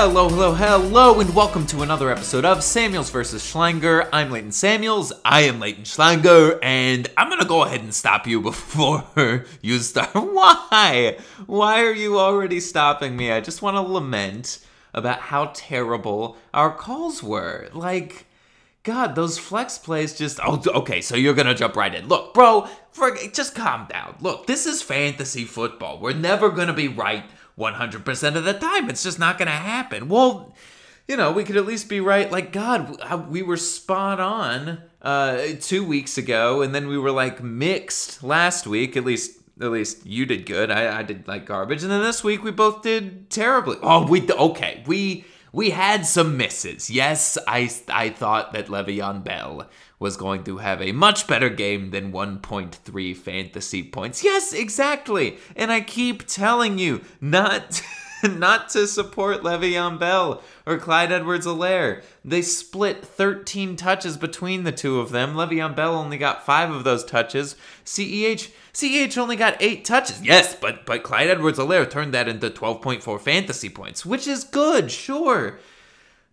Hello, hello, hello, and welcome to another episode of Samuels vs. Schlanger. I'm Leighton Samuels. I am Leighton Schlanger, and I'm gonna go ahead and stop you before you start. Why? Why are you already stopping me? I just want to lament about how terrible our calls were. Like, God, those flex plays just. Oh, okay, so you're gonna jump right in. Look, bro, just calm down. Look, this is fantasy football. We're never gonna be right 100% of the time. It's just not gonna happen. Well, you know, we could at least be right. Like, God, we were spot on uh, two weeks ago, and then we were like mixed last week. At least, at least you did good. I, I did like garbage, and then this week we both did terribly. Oh, we okay. We we had some misses. Yes, I I thought that Le'Veon Bell was going to have a much better game than 1.3 fantasy points. Yes, exactly. And I keep telling you not not to support Le'Veon Bell or Clyde Edwards-Helaire. They split 13 touches between the two of them. Le'Veon Bell only got 5 of those touches. CEH CEH only got 8 touches. Yes, but but Clyde Edwards-Helaire turned that into 12.4 fantasy points, which is good, sure.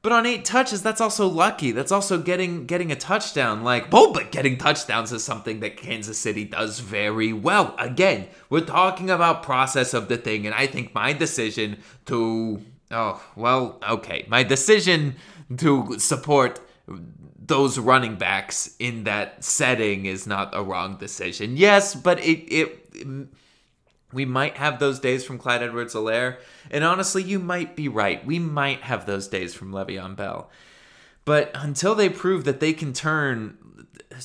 But on eight touches, that's also lucky. That's also getting getting a touchdown. Like, oh, but getting touchdowns is something that Kansas City does very well. Again, we're talking about process of the thing, and I think my decision to oh well, okay, my decision to support those running backs in that setting is not a wrong decision. Yes, but it, it we might have those days from Clyde Edwards Helaire. And honestly, you might be right. We might have those days from Le'Veon Bell. But until they prove that they can turn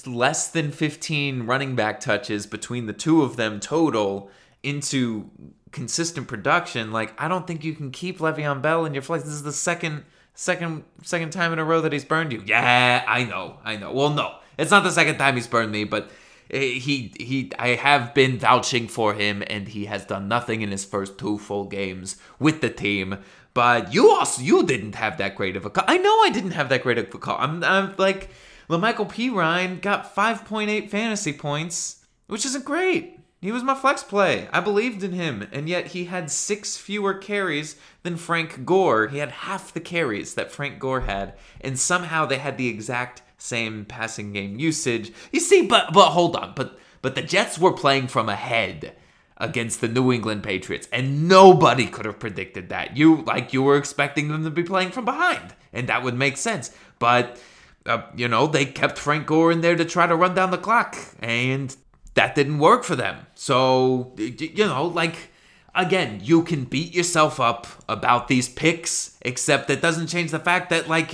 less than 15 running back touches between the two of them total into consistent production, like I don't think you can keep Le'Veon Bell in your flex. This is the second second second time in a row that he's burned you. Yeah, I know. I know. Well, no. It's not the second time he's burned me, but Eh, he he I have been vouching for him and he has done nothing in his first two full games with the team. But you also you didn't have that great of a call. I know I didn't have that great of a call. I'm I'm like Perine got 5.8 fantasy points, which isn't great. He was my flex play. I believed in him, and yet he had six fewer carries than Frank Gore. He had half the carries that Frank Gore had, and somehow they had the exact same passing game usage. You see, but but hold on, but but the Jets were playing from ahead against the New England Patriots, and nobody could have predicted that. You like you were expecting them to be playing from behind, and that would make sense. But uh, you know they kept Frank Gore in there to try to run down the clock, and that didn't work for them. So you know, like again, you can beat yourself up about these picks, except it doesn't change the fact that, like,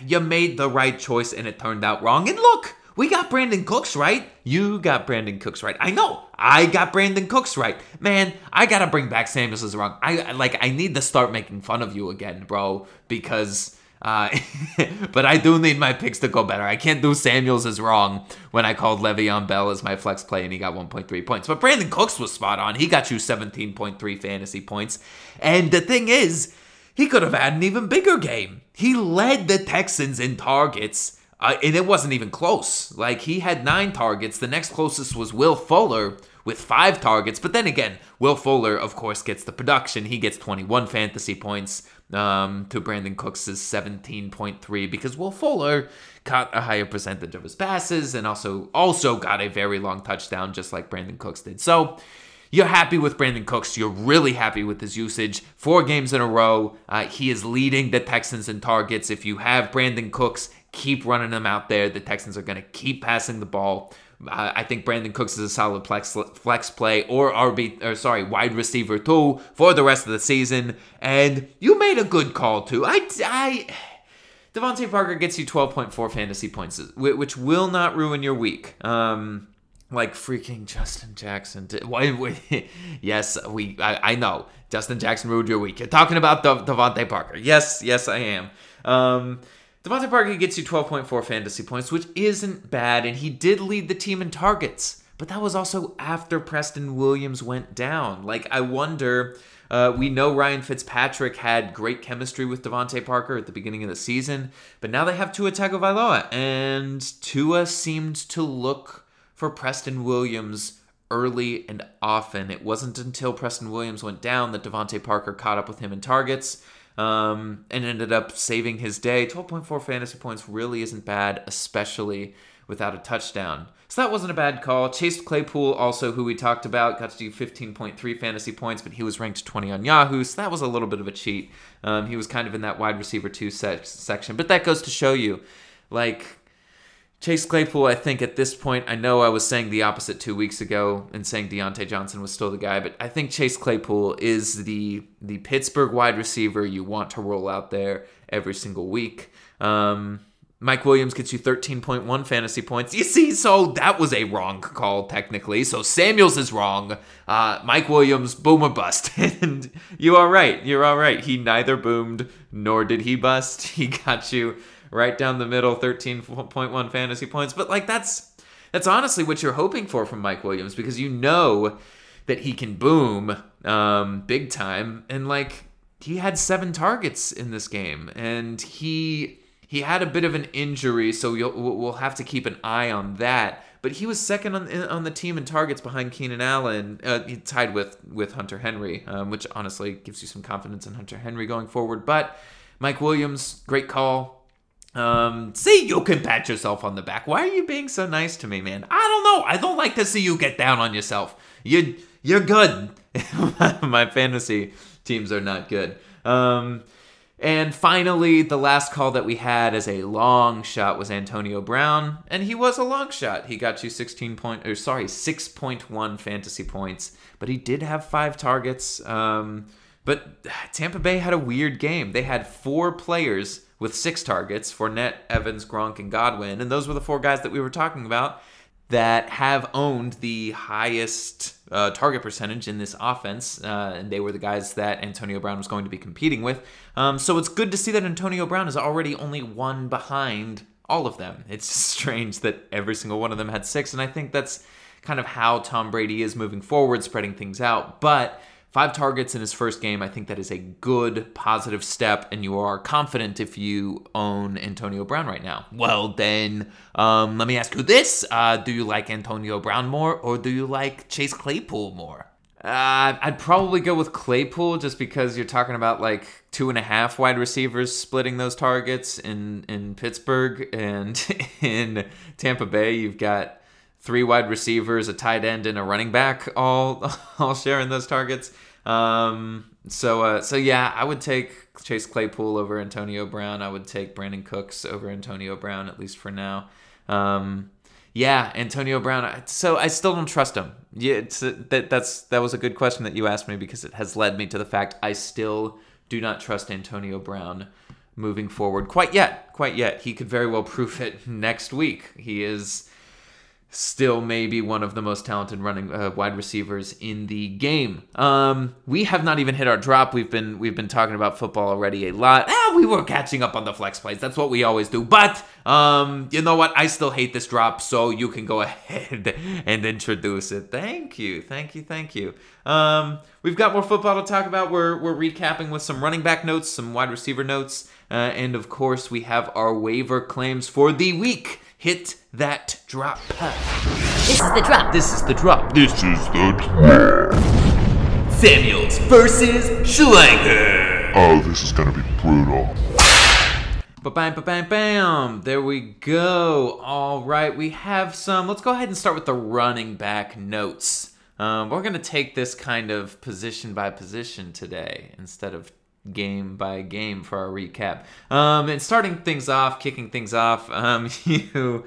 you made the right choice and it turned out wrong. And look, we got Brandin Cooks right. You got Brandin Cooks right. I know. I got Brandin Cooks right. Man, I gotta bring back Samuels wrong. I like. I need to start making fun of you again, bro, because uh, but I do need my picks to go better. I can't do Samuels is wrong when I called Le'Veon Bell as my flex play and he got 1.3 points. But Brandin Cooks was spot on. He got you 17.3 fantasy points. And the thing is, he could have had an even bigger game. He led the Texans in targets, uh, and it wasn't even close. Like, he had nine targets. The next closest was Will Fuller with five targets. But then again, Will Fuller, of course, gets the production. He gets 21 fantasy points um, to Brandin Cooks' 17.3 because Will Fuller caught a higher percentage of his passes and also also got a very long touchdown just like Brandin Cooks did. So you're happy with Brandin Cooks. You're really happy with his usage. Four games in a row. Uh, he is leading the Texans in targets. If you have Brandin Cooks, keep running them out there. The Texans are going to keep passing the ball. I think Brandin Cooks is a solid flex, flex play or RB or sorry wide receiver too for the rest of the season. And you made a good call too. I I DeVante Parker gets you 12.4 fantasy points, which will not ruin your week. Um, like freaking Justin Jackson. Did, why, wait, yes, we. I, I, know Justin Jackson ruined your week. You're talking about De, DeVante Parker. Yes, yes, I am. Um, DeVante Parker gets you 12.4 fantasy points, which isn't bad, and he did lead the team in targets. But that was also after Preston Williams went down. Like, I wonder. Uh, we know Ryan Fitzpatrick had great chemistry with DeVante Parker at the beginning of the season, but now they have Tua Tagovailoa, and Tua seemed to look for Preston Williams early and often. It wasn't until Preston Williams went down that DeVante Parker caught up with him in targets. Um, and ended up saving his day. 12.4 fantasy points really isn't bad, especially without a touchdown. So that wasn't a bad call. Chase Claypool, also who we talked about, got to do 15.3 fantasy points, but he was ranked 20 on Yahoo, so that was a little bit of a cheat. Um, he was kind of in that wide receiver two se- section, but that goes to show you, like Chase Claypool, I think at this point, I know I was saying the opposite two weeks ago and saying Diontae Johnson was still the guy, but I think Chase Claypool is the the Pittsburgh wide receiver you want to roll out there every single week. Um, Mike Williams gets you 13.1 fantasy points. You see, so that was a wrong call technically. So Samuels is wrong. Uh, Mike Williams, boom or bust. and you are right. You're all right. He neither boomed nor did he bust. He got you right down the middle, 13.1 fantasy points. But like that's that's honestly what you're hoping for from Mike Williams because you know that he can boom um, big time. And like he had seven targets in this game, and he he had a bit of an injury, so we'll have to keep an eye on that. But he was second on on the team in targets behind Keenan Allen, uh, tied with with Hunter Henry, um, which honestly gives you some confidence in Hunter Henry going forward. But Mike Williams, great call. Um, see, you can pat yourself on the back. Why are you being so nice to me, man? I don't know. I don't like to see you get down on yourself. You you're good. My fantasy teams are not good. Um, and finally, the last call that we had as a long shot was Antonio Brown, and he was a long shot. He got you 16 point, or sorry, 6.1 fantasy points, but he did have five targets. Um, but Tampa Bay had a weird game. They had four players with six targets: Fournette, Evans, Gronk, and Godwin, and those were the four guys that we were talking about that have owned the highest uh, target percentage in this offense, uh, and they were the guys that Antonio Brown was going to be competing with. Um, so it's good to see that Antonio Brown is already only one behind all of them. It's strange that every single one of them had six, and I think that's kind of how Tom Brady is moving forward, spreading things out. But Five targets in his first game, I think that is a good positive step, and you are confident if you own Antonio Brown right now. Well, then, um, let me ask you this uh, Do you like Antonio Brown more, or do you like Chase Claypool more? Uh, I'd probably go with Claypool just because you're talking about like two and a half wide receivers splitting those targets in, in Pittsburgh and in Tampa Bay. You've got three wide receivers, a tight end, and a running back all all sharing those targets. Um, so uh, so yeah, I would take Chase Claypool over Antonio Brown. I would take Brandin Cooks over Antonio Brown at least for now. Um, yeah, Antonio Brown. So I still don't trust him. Yeah, it's, that that's that was a good question that you asked me because it has led me to the fact I still do not trust Antonio Brown moving forward quite yet. Quite yet. He could very well prove it next week. He is still maybe one of the most talented running uh, wide receivers in the game. Um, we have not even hit our drop. We've been we've been talking about football already a lot. Ah, we were catching up on the flex plays. That's what we always do. But um, you know what? I still hate this drop, so you can go ahead and introduce it. Thank you, thank you, thank you. Um, we've got more football to talk about. We're we're recapping with some running back notes, some wide receiver notes, uh, and of course we have our waiver claims for the week. Hit that drop. This is the drop. This is the drop. This is the drop. Samuels versus Schlanger. Oh, this is gonna be brutal. Ba bam, ba bam, bam. There we go. All right, we have some. Let's go ahead and start with the running back notes. Um, we're gonna take this kind of position by position today instead of game by game for our recap. Um, and starting things off, kicking things off, um, you.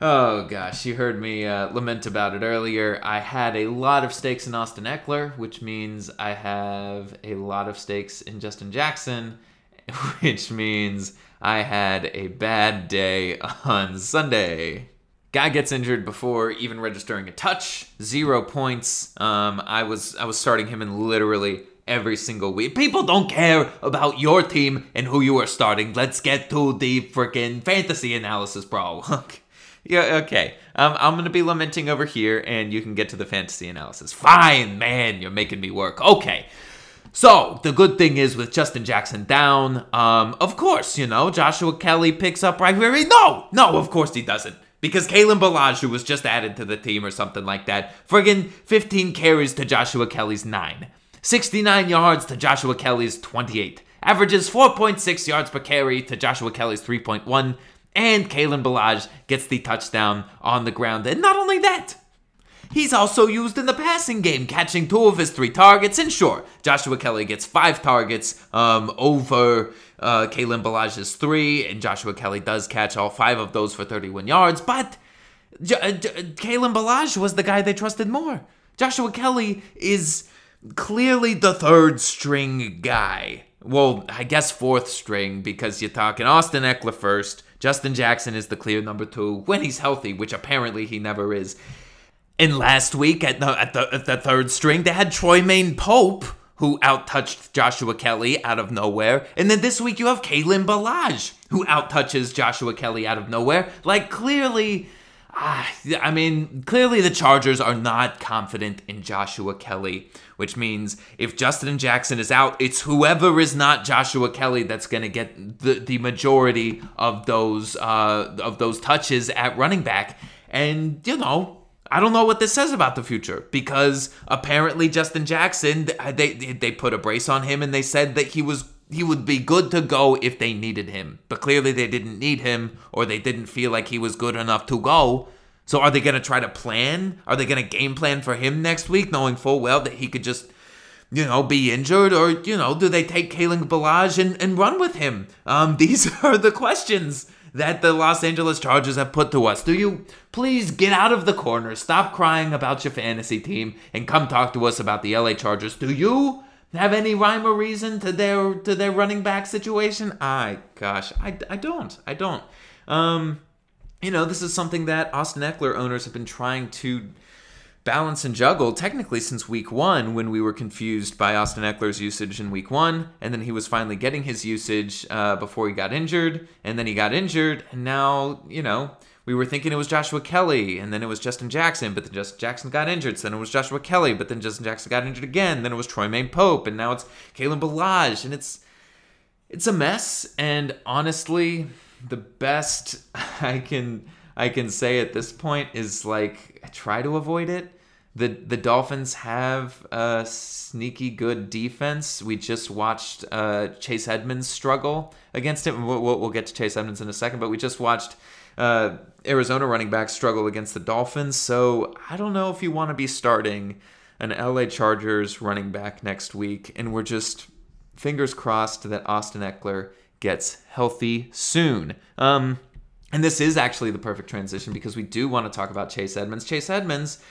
Oh gosh, you heard me uh, lament about it earlier. I had a lot of stakes in Austin Ekeler, which means I have a lot of stakes in Justin Jackson, which means I had a bad day on Sunday. Guy gets injured before even registering a touch, zero points. Um, I was I was starting him in literally every single week. People don't care about your team and who you are starting. Let's get to the freaking fantasy analysis, bro. yeah, okay. Um, I'm gonna be lamenting over here, and you can get to the fantasy analysis. Fine, man, you're making me work. Okay. So the good thing is with Justin Jackson down, um, of course, you know Joshua Kelley picks up right where he. No, no, of course he doesn't. Because Kalen Ballage, was just added to the team or something like that, friggin' 15 carries to Joshua Kelley's 9. 69 yards to Joshua Kelley's 28. averages 4.6 yards per carry to Joshua Kelley's 3.1, and Kalen Ballage gets the touchdown on the ground. And not only that, He's also used in the passing game, catching two of his three targets. And sure, Joshua Kelley gets five targets um, over uh, Kalen Ballage's three, and Joshua Kelley does catch all five of those for 31 yards. But J- uh, J- Kalen Ballage was the guy they trusted more. Joshua Kelley is clearly the third string guy. Well, I guess fourth string because you're talking Austin Ekeler first. Justin Jackson is the clear number two when he's healthy, which apparently he never is. And last week at the, at the, at the third string, they had Troymaine Pope, who outtouched Joshua Kelley out of nowhere. And then this week you have Kalen Ballage, who outtouches Joshua Kelley out of nowhere. Like, clearly, I mean, clearly the Chargers are not confident in Joshua Kelley, which means if Justin Jackson is out, it's whoever is not Joshua Kelley that's going to get the, the majority of those uh, of those touches at running back. And you know, I don't know what this says about the future because apparently Justin Jackson they they put a brace on him and they said that he was he would be good to go if they needed him. But clearly they didn't need him or they didn't feel like he was good enough to go. So are they going to try to plan? Are they going to game plan for him next week knowing full well that he could just you know, be injured, or you know, do they take Kalen Ballage and, and run with him? Um, these are the questions that the Los Angeles Chargers have put to us. Do you please get out of the corner, stop crying about your fantasy team, and come talk to us about the LA Chargers? Do you have any rhyme or reason to their to their running back situation? I gosh, I, I don't. I don't. Um, you know, this is something that Austin Ekeler owners have been trying to balance and juggle technically since week one when we were confused by Austin Ekeler's usage in week one. And then he was finally getting his usage uh, before he got injured. And then he got injured. And now, you know, we were thinking it was Joshua Kelley. And then it was Justin Jackson. But then Justin Jackson got injured. So then it was Joshua Kelley. But then Justin Jackson got injured again. Then it was Troymaine Pope. And now it's Kalen Ballage. And it's. It's a mess, and honestly, the best I can I can say at this point is like try to avoid it. The the Dolphins have a sneaky good defense. We just watched uh, Chase Edmonds struggle against it. We'll, we'll, get to Chase Edmonds in a second, but we just watched uh, Arizona running back struggle against the Dolphins. So I don't know if you want to be starting an LA Chargers running back next week, and we're just fingers crossed that Austin Ekeler gets healthy soon. Um, and this is actually the perfect transition because we do want to talk about Chase Edmonds. Chase Edmonds,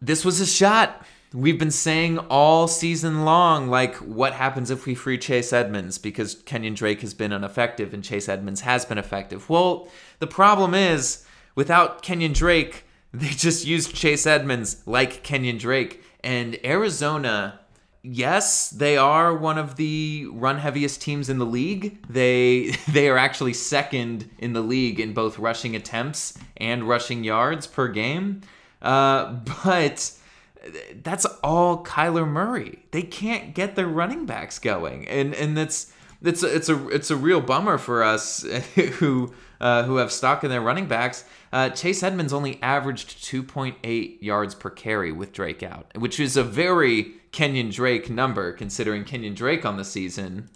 this was a shot. We've been saying all season long, like, what happens if we free Chase Edmonds? Because Kenyon Drake has been ineffective and Chase Edmonds has been effective. Well, the problem is, without Kenyon Drake, they just used Chase Edmonds like Kenyon Drake. And Arizona yes, they are one of the run heaviest teams in the league. They they are actually second in the league in both rushing attempts and rushing yards per game. Uh, but that's all Kyler Murray. They can't get their running backs going, and and that's it's a, it's a it's a real bummer for us who uh, who have stock in their running backs. Uh, Chase Edmonds only averaged 2.8 yards per carry with Drake out, which is a very Kenyon Drake number considering Kenyon Drake on the season.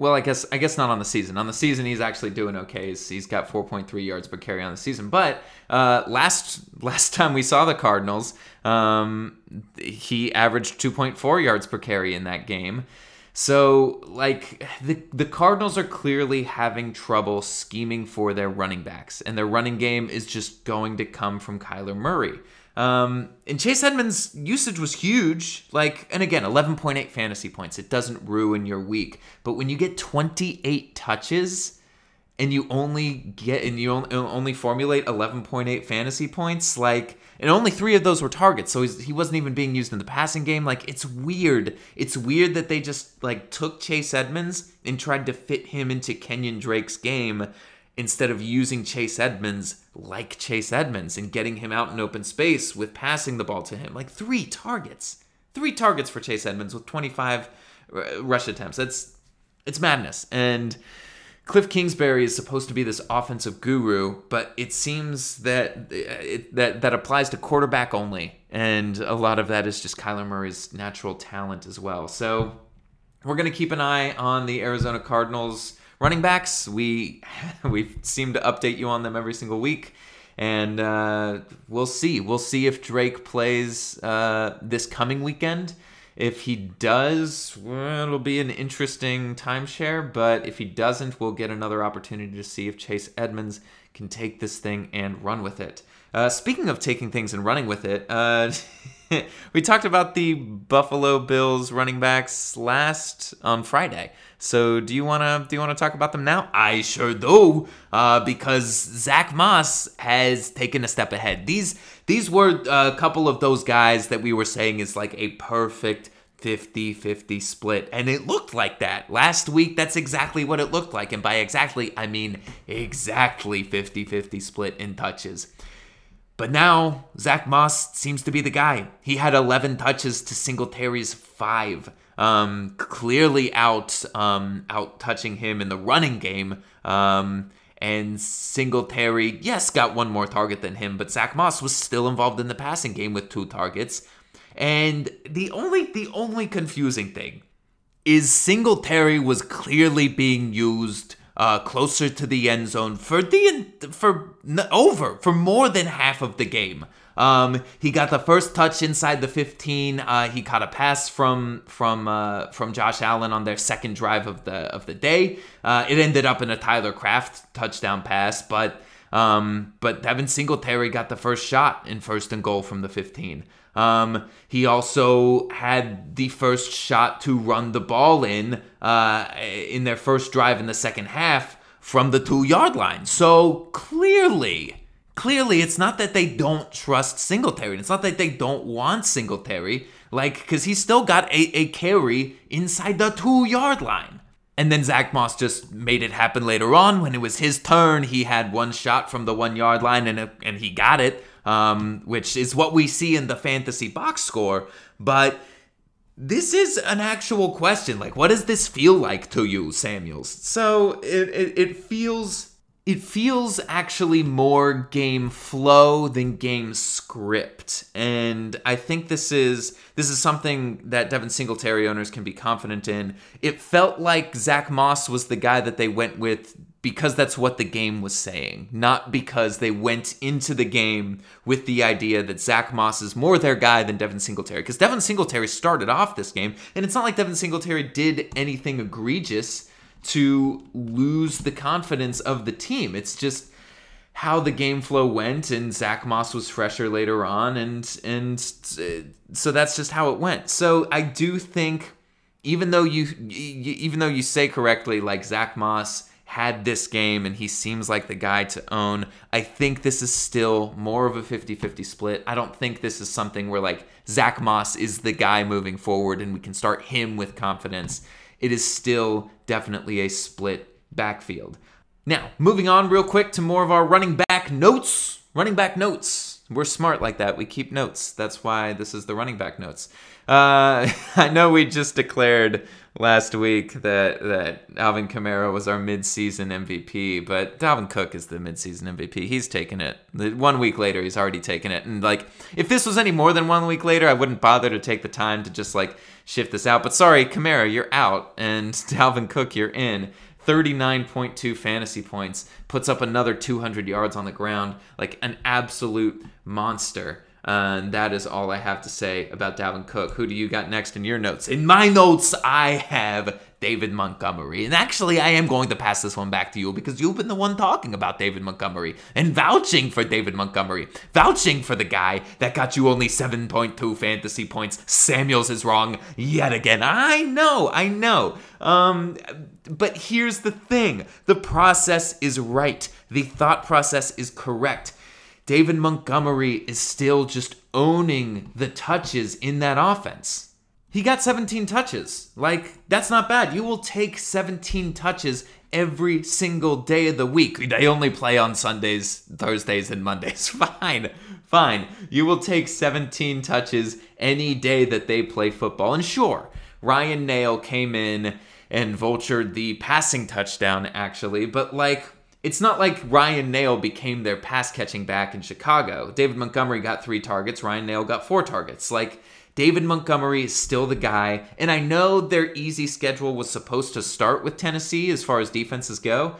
Well, I guess I guess not on the season. On the season, he's actually doing okay. He's, he's got 4.3 yards per carry on the season. But uh, last last time we saw the Cardinals, um, he averaged 2.4 yards per carry in that game. So, like, the, the Cardinals are clearly having trouble scheming for their running backs, and their running game is just going to come from Kyler Murray. Um, and Chase Edmonds' usage was huge. Like, and again, 11.8 fantasy points. It doesn't ruin your week. But when you get 28 touches, and you only get and you only formulate 11.8 fantasy points like and only three of those were targets so he wasn't even being used in the passing game like it's weird it's weird that they just like took chase edmonds and tried to fit him into kenyon drake's game instead of using chase edmonds like chase edmonds and getting him out in open space with passing the ball to him. Like three targets. Three targets for chase edmonds with 25 uh, rush attempts. That's it's madness. And Cliff Kingsbury is supposed to be this offensive guru, but it seems that it, that that applies to quarterback only, and a lot of that is just Kyler Murray's natural talent as well. So, we're going to keep an eye on the Arizona Cardinals running backs. We we seem to update you on them every single week, and uh, we'll see. We'll see if Drake plays uh, this coming weekend. If he does, well, it'll be an interesting timeshare. But if he doesn't, we'll get another opportunity to see if Chase Edmonds can take this thing and run with it. Uh, speaking of taking things and running with it, uh, we talked about the Buffalo Bills running backs last on Friday. So do you wanna do you wanna talk about them now? I sure do, uh, because Zack Moss has taken a step ahead. These these were a couple of those guys that we were saying is like a perfect 50 50 split. And it looked like that. Last week, that's exactly what it looked like. And by exactly, I mean exactly 50 50 split in touches. But now, Zack Moss seems to be the guy. He had 11 touches to Singletary's five. Um, clearly out, um, out touching him in the running game. Um, and Singletary, yes, got one more target than him, but Zack Moss was still involved in the passing game with two targets. And the only the only confusing thing is Singletary was clearly being used uh, closer to the end zone for the for over for more than half of the game. Um, he got the first touch inside the 15. Uh, he caught a pass from from uh, from Josh Allen on their second drive of the of the day. Uh, it ended up in a Tyler Kroft touchdown pass, but um, but Devin Singletary got the first shot in first and goal from the 15. Um, he also had the first shot to run the ball in uh, in their first drive in the second half from the two yard line. So clearly, clearly, it's not that they don't trust Singletary. It's not that they don't want Singletary, like because he still got a, a carry inside the two yard line. And then Zack Moss just made it happen later on when it was his turn. He had one shot from the one yard line and, it, and he got it um, which is what we see in the fantasy box score. But this is an actual question. Like, what does this feel like to you, Samuels? So it, it, it feels it feels actually more game flow than game script. And i think this is this is something that devin singletary owners can be confident in. It felt like zack moss was the guy that they went with because that's what the game was saying, not because they went into the game with the idea that Zack Moss is more their guy than Devin Singletary. Because Devin Singletary started off this game, and it's not like Devin Singletary did anything egregious to lose the confidence of the team. It's just how the game flow went, and Zack Moss was fresher later on, and and so that's just how it went. So I do think, even though you even though you say correctly, like Zack Moss had this game and he seems like the guy to own. I think this is still more of a 50 50 split. I don't think this is something where like Zack Moss is the guy moving forward and we can start him with confidence. It is still definitely a split backfield. Now, moving on real quick to more of our running back notes. Running back notes. We're smart like that. We keep notes. That's why this is the running back notes. Uh, I know we just declared last week that that Alvin Kamara was our midseason MVP, but Dalvin Cook is the midseason MVP. He's taken it. One week later, he's already taken it. And like, if this was any more than one week later, I wouldn't bother to take the time to just like shift this out. But sorry, Kamara, you're out, and Dalvin Cook, you're in. 39.2 fantasy points, puts up another 200 yards on the ground, like an absolute monster. And that is all I have to say about Dalvin Cook. Who do you got next in your notes? In my notes, I have David Montgomery. And actually, I am going to pass this one back to you because you've been the one talking about David Montgomery and vouching for David Montgomery, vouching for the guy that got you only 7.2 fantasy points. Samuels is wrong yet again. I know, I know. Um, but here's the thing the process is right, the thought process is correct. David Montgomery is still just owning the touches in that offense. He got 17 touches. Like, that's not bad. You will take 17 touches every single day of the week. They only play on Sundays, Thursdays, and Mondays. Fine, fine. You will take 17 touches any day that they play football. And sure, Ryan Nall came in and vultured the passing touchdown, actually, but like, it's not like Ryan Nall became their pass catching back in Chicago. David Montgomery got three targets, Ryan Nall got four targets. Like, David Montgomery is still the guy. And I know their easy schedule was supposed to start with Tennessee as far as defenses go.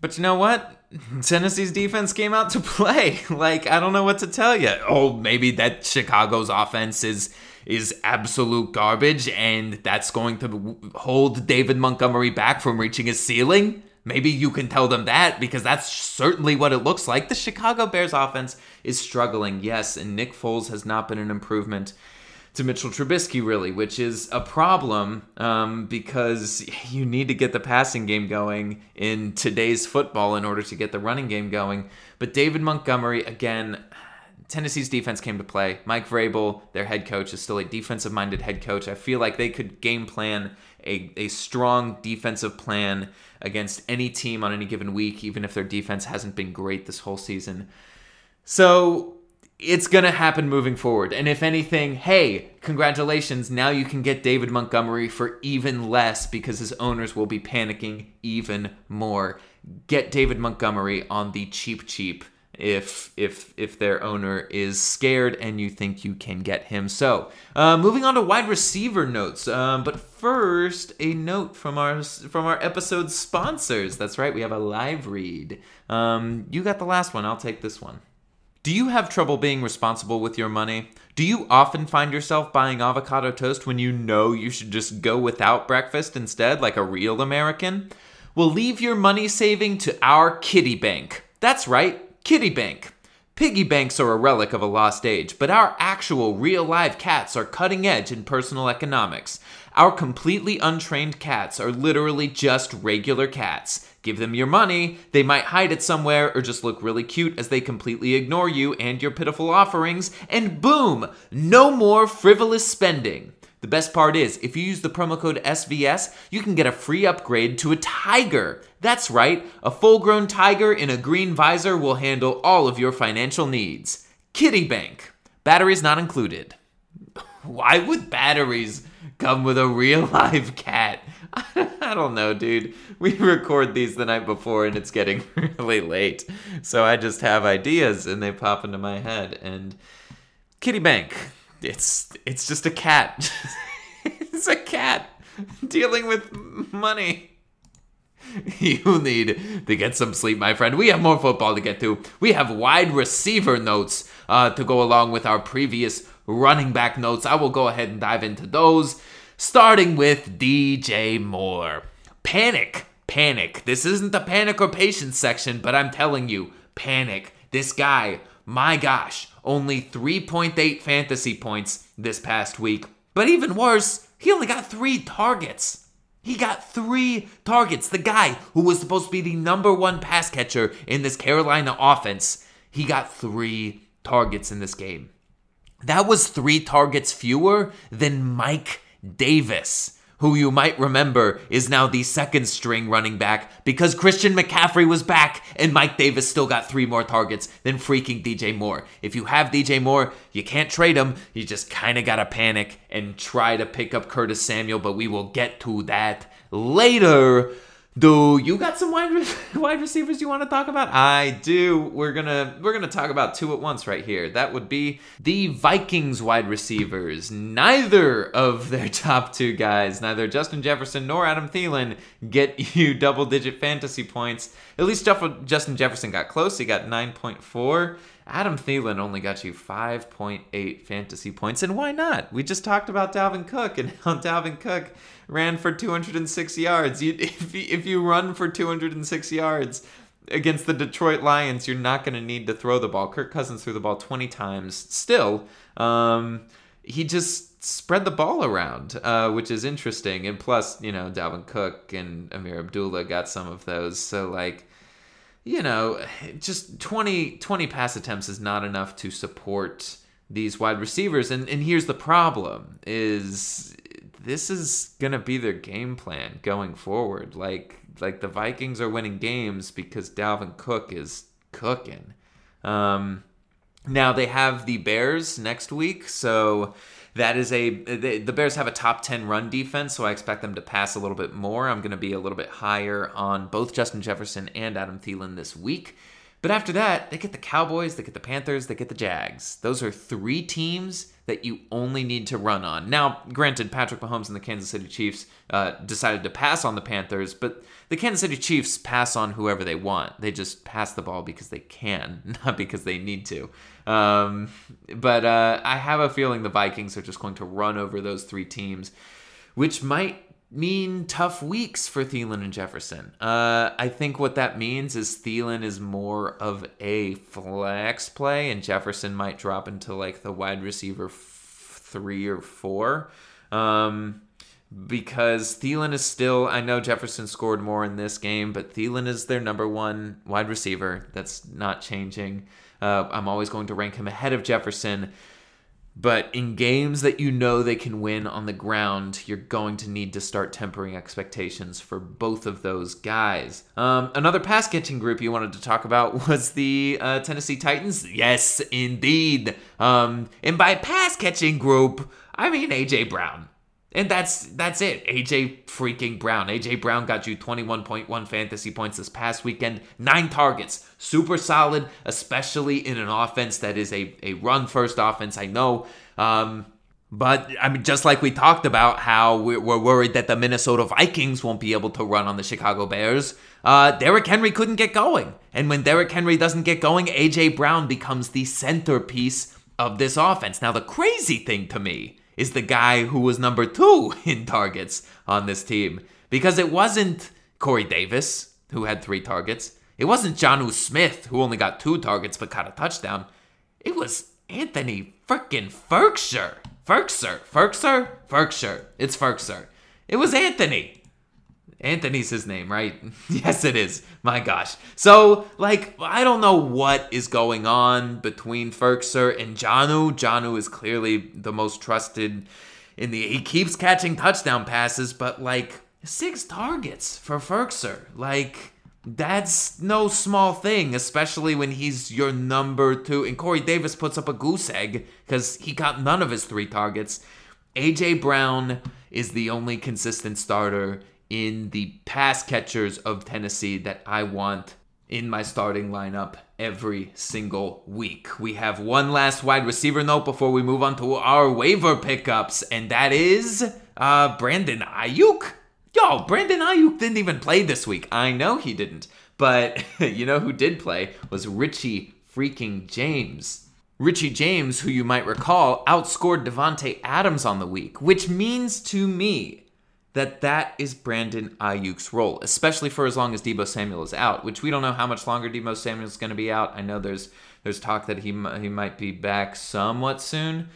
But you know what? Tennessee's defense came out to play. Like, I don't know what to tell you. Oh, maybe that Chicago's offense is is absolute garbage and that's going to hold David Montgomery back from reaching his ceiling. Maybe you can tell them that because that's certainly what it looks like. The Chicago Bears offense is struggling, yes, and Nick Foles has not been an improvement to Mitchell Trubisky, really, which is a problem um, because you need to get the passing game going in today's football in order to get the running game going. But David Montgomery, again, Tennessee's defense came to play. Mike Vrabel, their head coach, is still a defensive minded head coach. I feel like they could game plan a, a strong defensive plan against any team on any given week, even if their defense hasn't been great this whole season. So it's going to happen moving forward. And if anything, hey, congratulations, now you can get David Montgomery for even less because his owners will be panicking even more. Get David Montgomery on the cheap cheap if if if their owner is scared and you think you can get him. So, uh, moving on to wide receiver notes. Um, but first, a note from our from our episode sponsors. That's right, we have a live read. Um, you got the last one. I'll take this one. Do you have trouble being responsible with your money? Do you often find yourself buying avocado toast when you know you should just go without breakfast instead, like a real American? Well, leave your money saving to our kitty bank. That's right, Kitty Bank. Piggy banks are a relic of a lost age, but our actual real live cats are cutting edge in personal economics. Our completely untrained cats are literally just regular cats. Give them your money, they might hide it somewhere or just look really cute as they completely ignore you and your pitiful offerings, and boom! No more frivolous spending. The best part is, if you use the promo code SVS, you can get a free upgrade to a tiger. That's right, a full grown tiger in a green visor will handle all of your financial needs. Kitty Bank. Batteries not included. Why would batteries come with a real live cat? I don't know, dude. We record these the night before and it's getting really late. So I just have ideas and they pop into my head. And Kitty Bank it's it's just a cat. it's a cat dealing with money. You need to get some sleep, my friend. We have more football to get to. We have wide receiver notes uh, to go along with our previous running back notes. I will go ahead and dive into those, starting with DJ Moore. Panic, panic. This isn't the panic or patience section, but I'm telling you, panic. This guy, my gosh, only 3.8 fantasy points this past week. But even worse, he only got three targets. He got three targets. The guy who was supposed to be the number one pass catcher in this Carolina offense, he got three targets in this game. That was three targets fewer than Mike Davis who you might remember is now the second string running back because Christian McCaffrey was back and Mike Davis still got three more targets than freaking DJ Moore. If you have DJ Moore, you can't trade him. You just kind of got to panic and try to pick up Curtis Samuel, but we will get to that later. Do you got some wide re- wide receivers you want to talk about? I do. We're gonna we're gonna talk about two at once right here. That would be the Vikings wide receivers. Neither of their top two guys, neither Justin Jefferson nor Adam Thielen, get you double digit fantasy points. At least Justin Jefferson got close. He got nine point four. Adam Thielen only got you 5.8 fantasy points, and why not? We just talked about Dalvin Cook and how Dalvin Cook ran for 206 yards. You, if, if you run for 206 yards against the Detroit Lions, you're not going to need to throw the ball. Kirk Cousins threw the ball 20 times. Still, um, he just spread the ball around, uh, which is interesting. And plus, you know, Dalvin Cook and Ameer Abdullah got some of those. So, like, you know, just 20, 20 pass attempts is not enough to support these wide receivers. And, and here's the problem is this is to be their game plan going forward. Like, like the Vikings are winning games because Dalvin Cook is cooking. Um, now they have the Bears next week, so that is a the, the Bears have a top 10 run defense, so I expect them to pass a little bit more. I'm going to be a little bit higher on both Justin Jefferson and Adam Thielen this week. But after that, they get the Cowboys, they get the Panthers, they get the Jags. Those are three teams that you only need to run on. Now, granted, Patrick Mahomes and the Kansas City Chiefs uh, decided to pass on the Panthers, but the Kansas City Chiefs pass on whoever they want. They just pass the ball because they can, not because they need to. Um, but uh, I have a feeling the Vikings are just going to run over those three teams, which might mean tough weeks for Thielen and Jefferson. Uh, I think what that means is Thielen is more of a flex play, and Jefferson might drop into like the wide receiver f- three or four. Um, because Thielen is still, I know Jefferson scored more in this game, but Thielen is their number one wide receiver. That's not changing. Uh, I'm always going to rank him ahead of Jefferson. But in games that you know they can win on the ground, you're going to need to start tempering expectations for both of those guys. Um, another pass catching group you wanted to talk about was the uh, Tennessee Titans. Yes, indeed. Um, and by pass catching group, I mean AJ Brown. And that's that's it. AJ freaking Brown. AJ Brown got you 21.1 fantasy points this past weekend. Nine targets. Super solid, especially in an offense that is a, a run first offense. I know. Um, but I mean, just like we talked about how we're, we're, worried that the Minnesota Vikings won't be able to run on the Chicago Bears, uh, Derrick Henry couldn't get going. And when Derrick Henry doesn't get going, AJ Brown becomes the centerpiece of this offense. Now, the crazy thing to me is the guy who was number two in targets on this team. Because it wasn't Corey Davis, who had three targets. It wasn't Jonnu Smith, who only got two targets but caught a touchdown. It was Anthony frickin' Firkser. Firkser. Firkser? Firkser. It's Firkser. It was Anthony. Anthony's his name, right? yes, it is. My gosh. So, like, I don't know what is going on between Firkser and Jonnu. Jonnu is clearly the most trusted in the. He keeps catching touchdown passes, but like six targets for Firkser. Like, that's no small thing, especially when he's your number two. And Corey Davis puts up a goose egg because he got none of his three targets. AJ Brown is the only consistent starter in the pass catchers of Tennessee that I want in my starting lineup every single week. We have one last wide receiver note before we move on to our waiver pickups, and that is uh, Brandon Aiyuk. Yo, Brandon Aiyuk didn't even play this week. I know he didn't, but you know who did play was Richie freaking James. Richie James, who you might recall, outscored Davante Adams on the week, which means to me that that is Brandon Aiyuk's role, especially for as long as Deebo Samuel is out, which we don't know how much longer Deebo Samuel is going to be out. I know there's there's talk that he he might be back somewhat soon,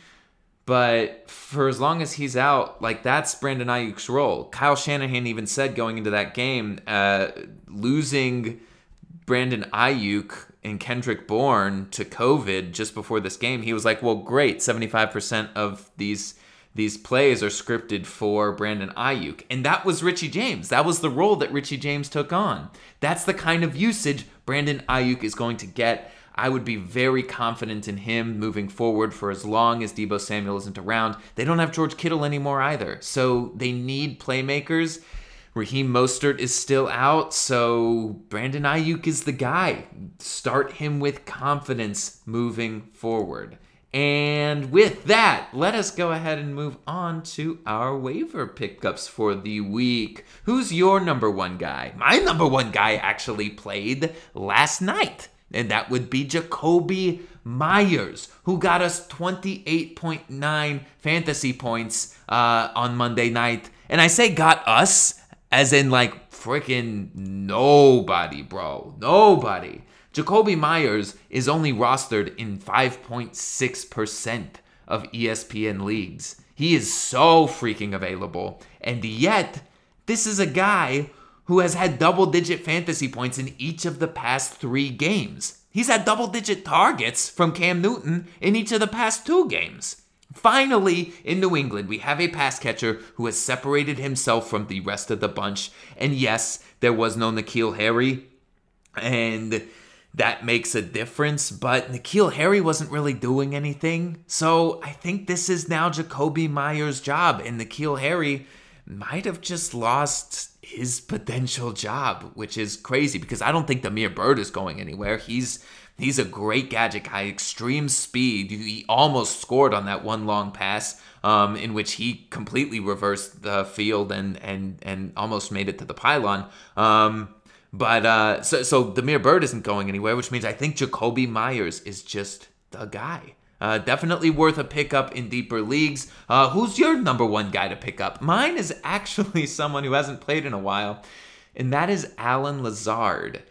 but for as long as he's out, like that's Brandon Aiyuk's role. Kyle Shanahan even said going into that game, uh, losing Brandon Aiyuk and Kendrick Bourne to COVID just before this game, he was like, "Well, great, 75% of these." These plays are scripted for Brandon Aiyuk. And that was Richie James. That was the role that Richie James took on. That's the kind of usage Brandon Aiyuk is going to get. I would be very confident in him moving forward for as long as Deebo Samuel isn't around. They don't have George Kittle anymore either. So they need playmakers. Raheem Mostert is still out, so Brandon Aiyuk is the guy. Start him with confidence moving forward. And with that, let us go ahead and move on to our waiver pickups for the week. Who's your number one guy? My number one guy actually played last night, and that would be Jakobi Meyers, who got us 28.9 fantasy points uh, on Monday night. And I say got us as in like freaking nobody, bro. Nobody. Jakobi Meyers is only rostered in 5.6% of ESPN leagues. He is so freaking available. And yet, this is a guy who has had double digit fantasy points in each of the past three games. He's had double digit targets from Cam Newton in each of the past two games. Finally, in New England, we have a pass catcher who has separated himself from the rest of the bunch. And yes, there was no N'Keal Harry. And that makes a difference, but N'Keal Harry wasn't really doing anything. So I think this is now Jakobi Meyers' job, and N'Keal Harry might have just lost his potential job, which is crazy because I don't think Damiere Byrd is going anywhere. He's he's a great gadget guy, extreme speed. He almost scored on that one long pass, um, in which he completely reversed the field and and and almost made it to the pylon. Um, but uh, so so Damiere Byrd isn't going anywhere, which means I think Jakobi Meyers is just the guy. Uh, definitely worth a pickup in deeper leagues. Uh, who's your number one guy to pick up? Mine is actually someone who hasn't played in a while, and that is Allen Lazard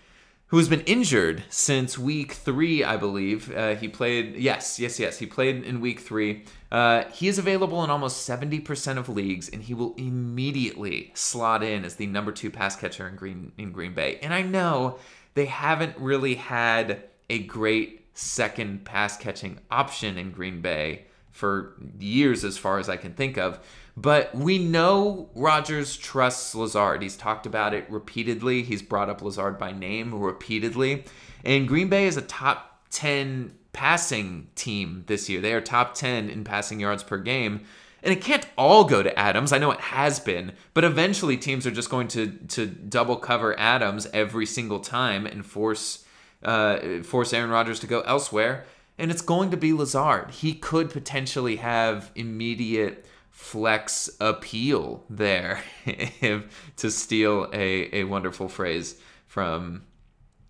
who has been injured since week three, I believe. Uh, he played, yes, yes, yes, he played in week three. Uh, he is available in almost 70% of leagues, and he will immediately slot in as the number two pass catcher in Green in Green Bay. And I know they haven't really had a great second pass catching option in Green Bay for years, as far as I can think of. But we know Rodgers trusts Lazard. He's talked about it repeatedly. He's brought up Lazard by name repeatedly. And Green Bay is a top 10 passing team this year. They are top 10 in passing yards per game. And it can't all go to Adams. I know it has been, but eventually teams are just going to to double cover Adams every single time and force uh, force Aaron Rodgers to go elsewhere. And it's going to be Lazard. He could potentially have immediate flex appeal there, to steal a, a wonderful phrase from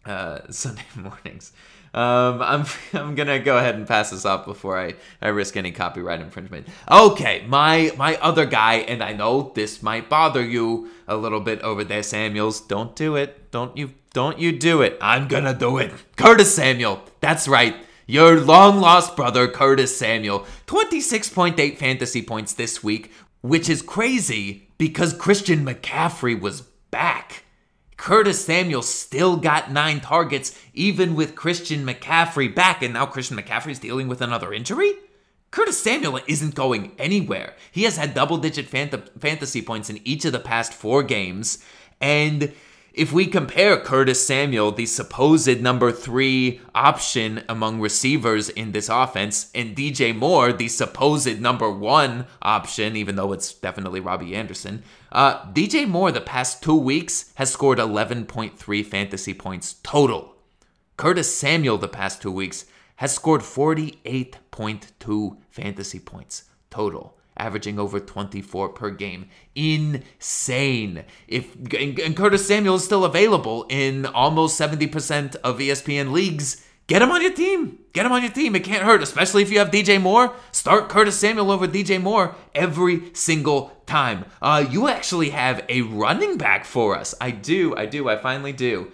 uh, Sunday mornings. Um, I'm I'm gonna go ahead and pass this off before I, I risk any copyright infringement. Okay, my my other guy, and I know this might bother you a little bit over there, Samuels. Don't do it. Don't you don't you do it. I'm gonna do it. Curtis Samuel. That's right. Your long lost brother, Curtis Samuel, 26.8 fantasy points this week, which is crazy because Christian McCaffrey was back. Curtis Samuel still got nine targets, even with Christian McCaffrey back, and now Christian McCaffrey is dealing with another injury? Curtis Samuel isn't going anywhere. He has had double digit fant- fantasy points in each of the past four games, and if we compare Curtis Samuel, the supposed number three option among receivers in this offense, and DJ Moore, the supposed number one option, even though it's definitely Robbie Anderson, uh, DJ Moore the past two weeks has scored 11.3 fantasy points total. Curtis Samuel the past two weeks has scored 48.2 fantasy points total averaging over 24 per game. Insane. If and Curtis Samuel is still available in almost 70% of ESPN leagues, get him on your team. Get him on your team. It can't hurt, especially if you have DJ Moore. Start Curtis Samuel over DJ Moore every single time. Uh, you actually have a running back for us. I do. I do. I finally do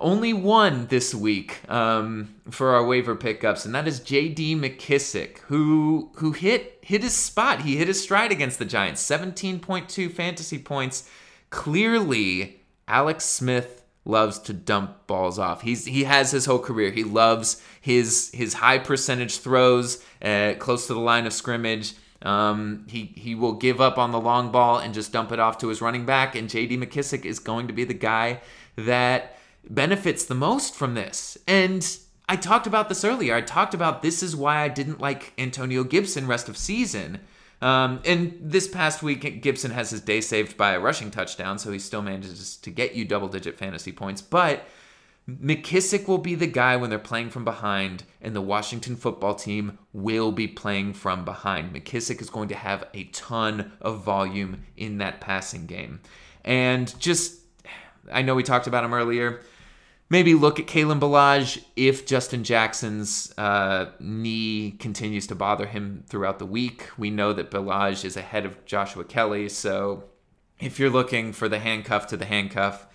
only one this week um, for our waiver pickups, and that is J.D. McKissic, who who hit hit his spot. He hit his stride against the Giants, 17.2 fantasy points. Clearly, Alex Smith loves to dump balls off. He's he has his whole career. He loves his his high percentage throws uh, close to the line of scrimmage. Um, he he will give up on the long ball and just dump it off to his running back. And J.D. McKissic is going to be the guy that benefits the most from this. And I talked about this earlier. I talked about this is why I didn't like Antonio Gibson rest of season. Um, and this past week, Gibson has his day saved by a rushing touchdown, so he still manages to get you double digit fantasy points. But McKissic will be the guy when they're playing from behind, and the Washington football team will be playing from behind. McKissic is going to have a ton of volume in that passing game. And just, I know we talked about him earlier maybe look at Kalen Ballage if Justin Jackson's uh, knee continues to bother him throughout the week. We know that Ballage is ahead of Joshua Kelley, so if you're looking for the handcuff to the handcuff,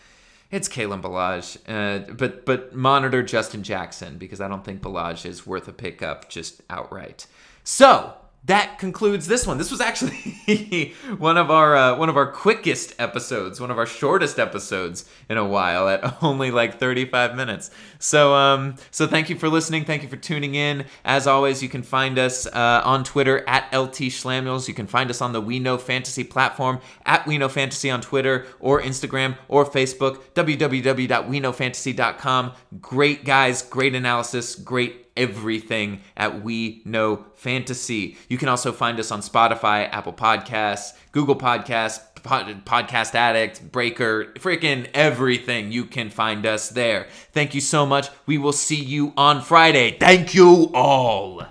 it's Kalen Ballage. Uh, but but monitor Justin Jackson because I don't think Ballage is worth a pickup just outright. So that concludes this one. This was actually one of our uh, one of our quickest episodes, one of our shortest episodes in a while, at only like 35 minutes. So um, so thank you for listening. Thank you for tuning in. As always, you can find us uh, on Twitter at LT Schlamuels. You can find us on the We Know Fantasy platform at We Know Fantasy on Twitter or Instagram or Facebook. www.weknowfantasy.com. Great guys, great analysis, great everything at We Know Fantasy. You can also find us on Spotify, Apple Podcasts, Google Podcasts, Pod- Podcast Addict, Breaker, freaking everything. You can find us there. Thank you so much. We will see you on Friday. Thank you all.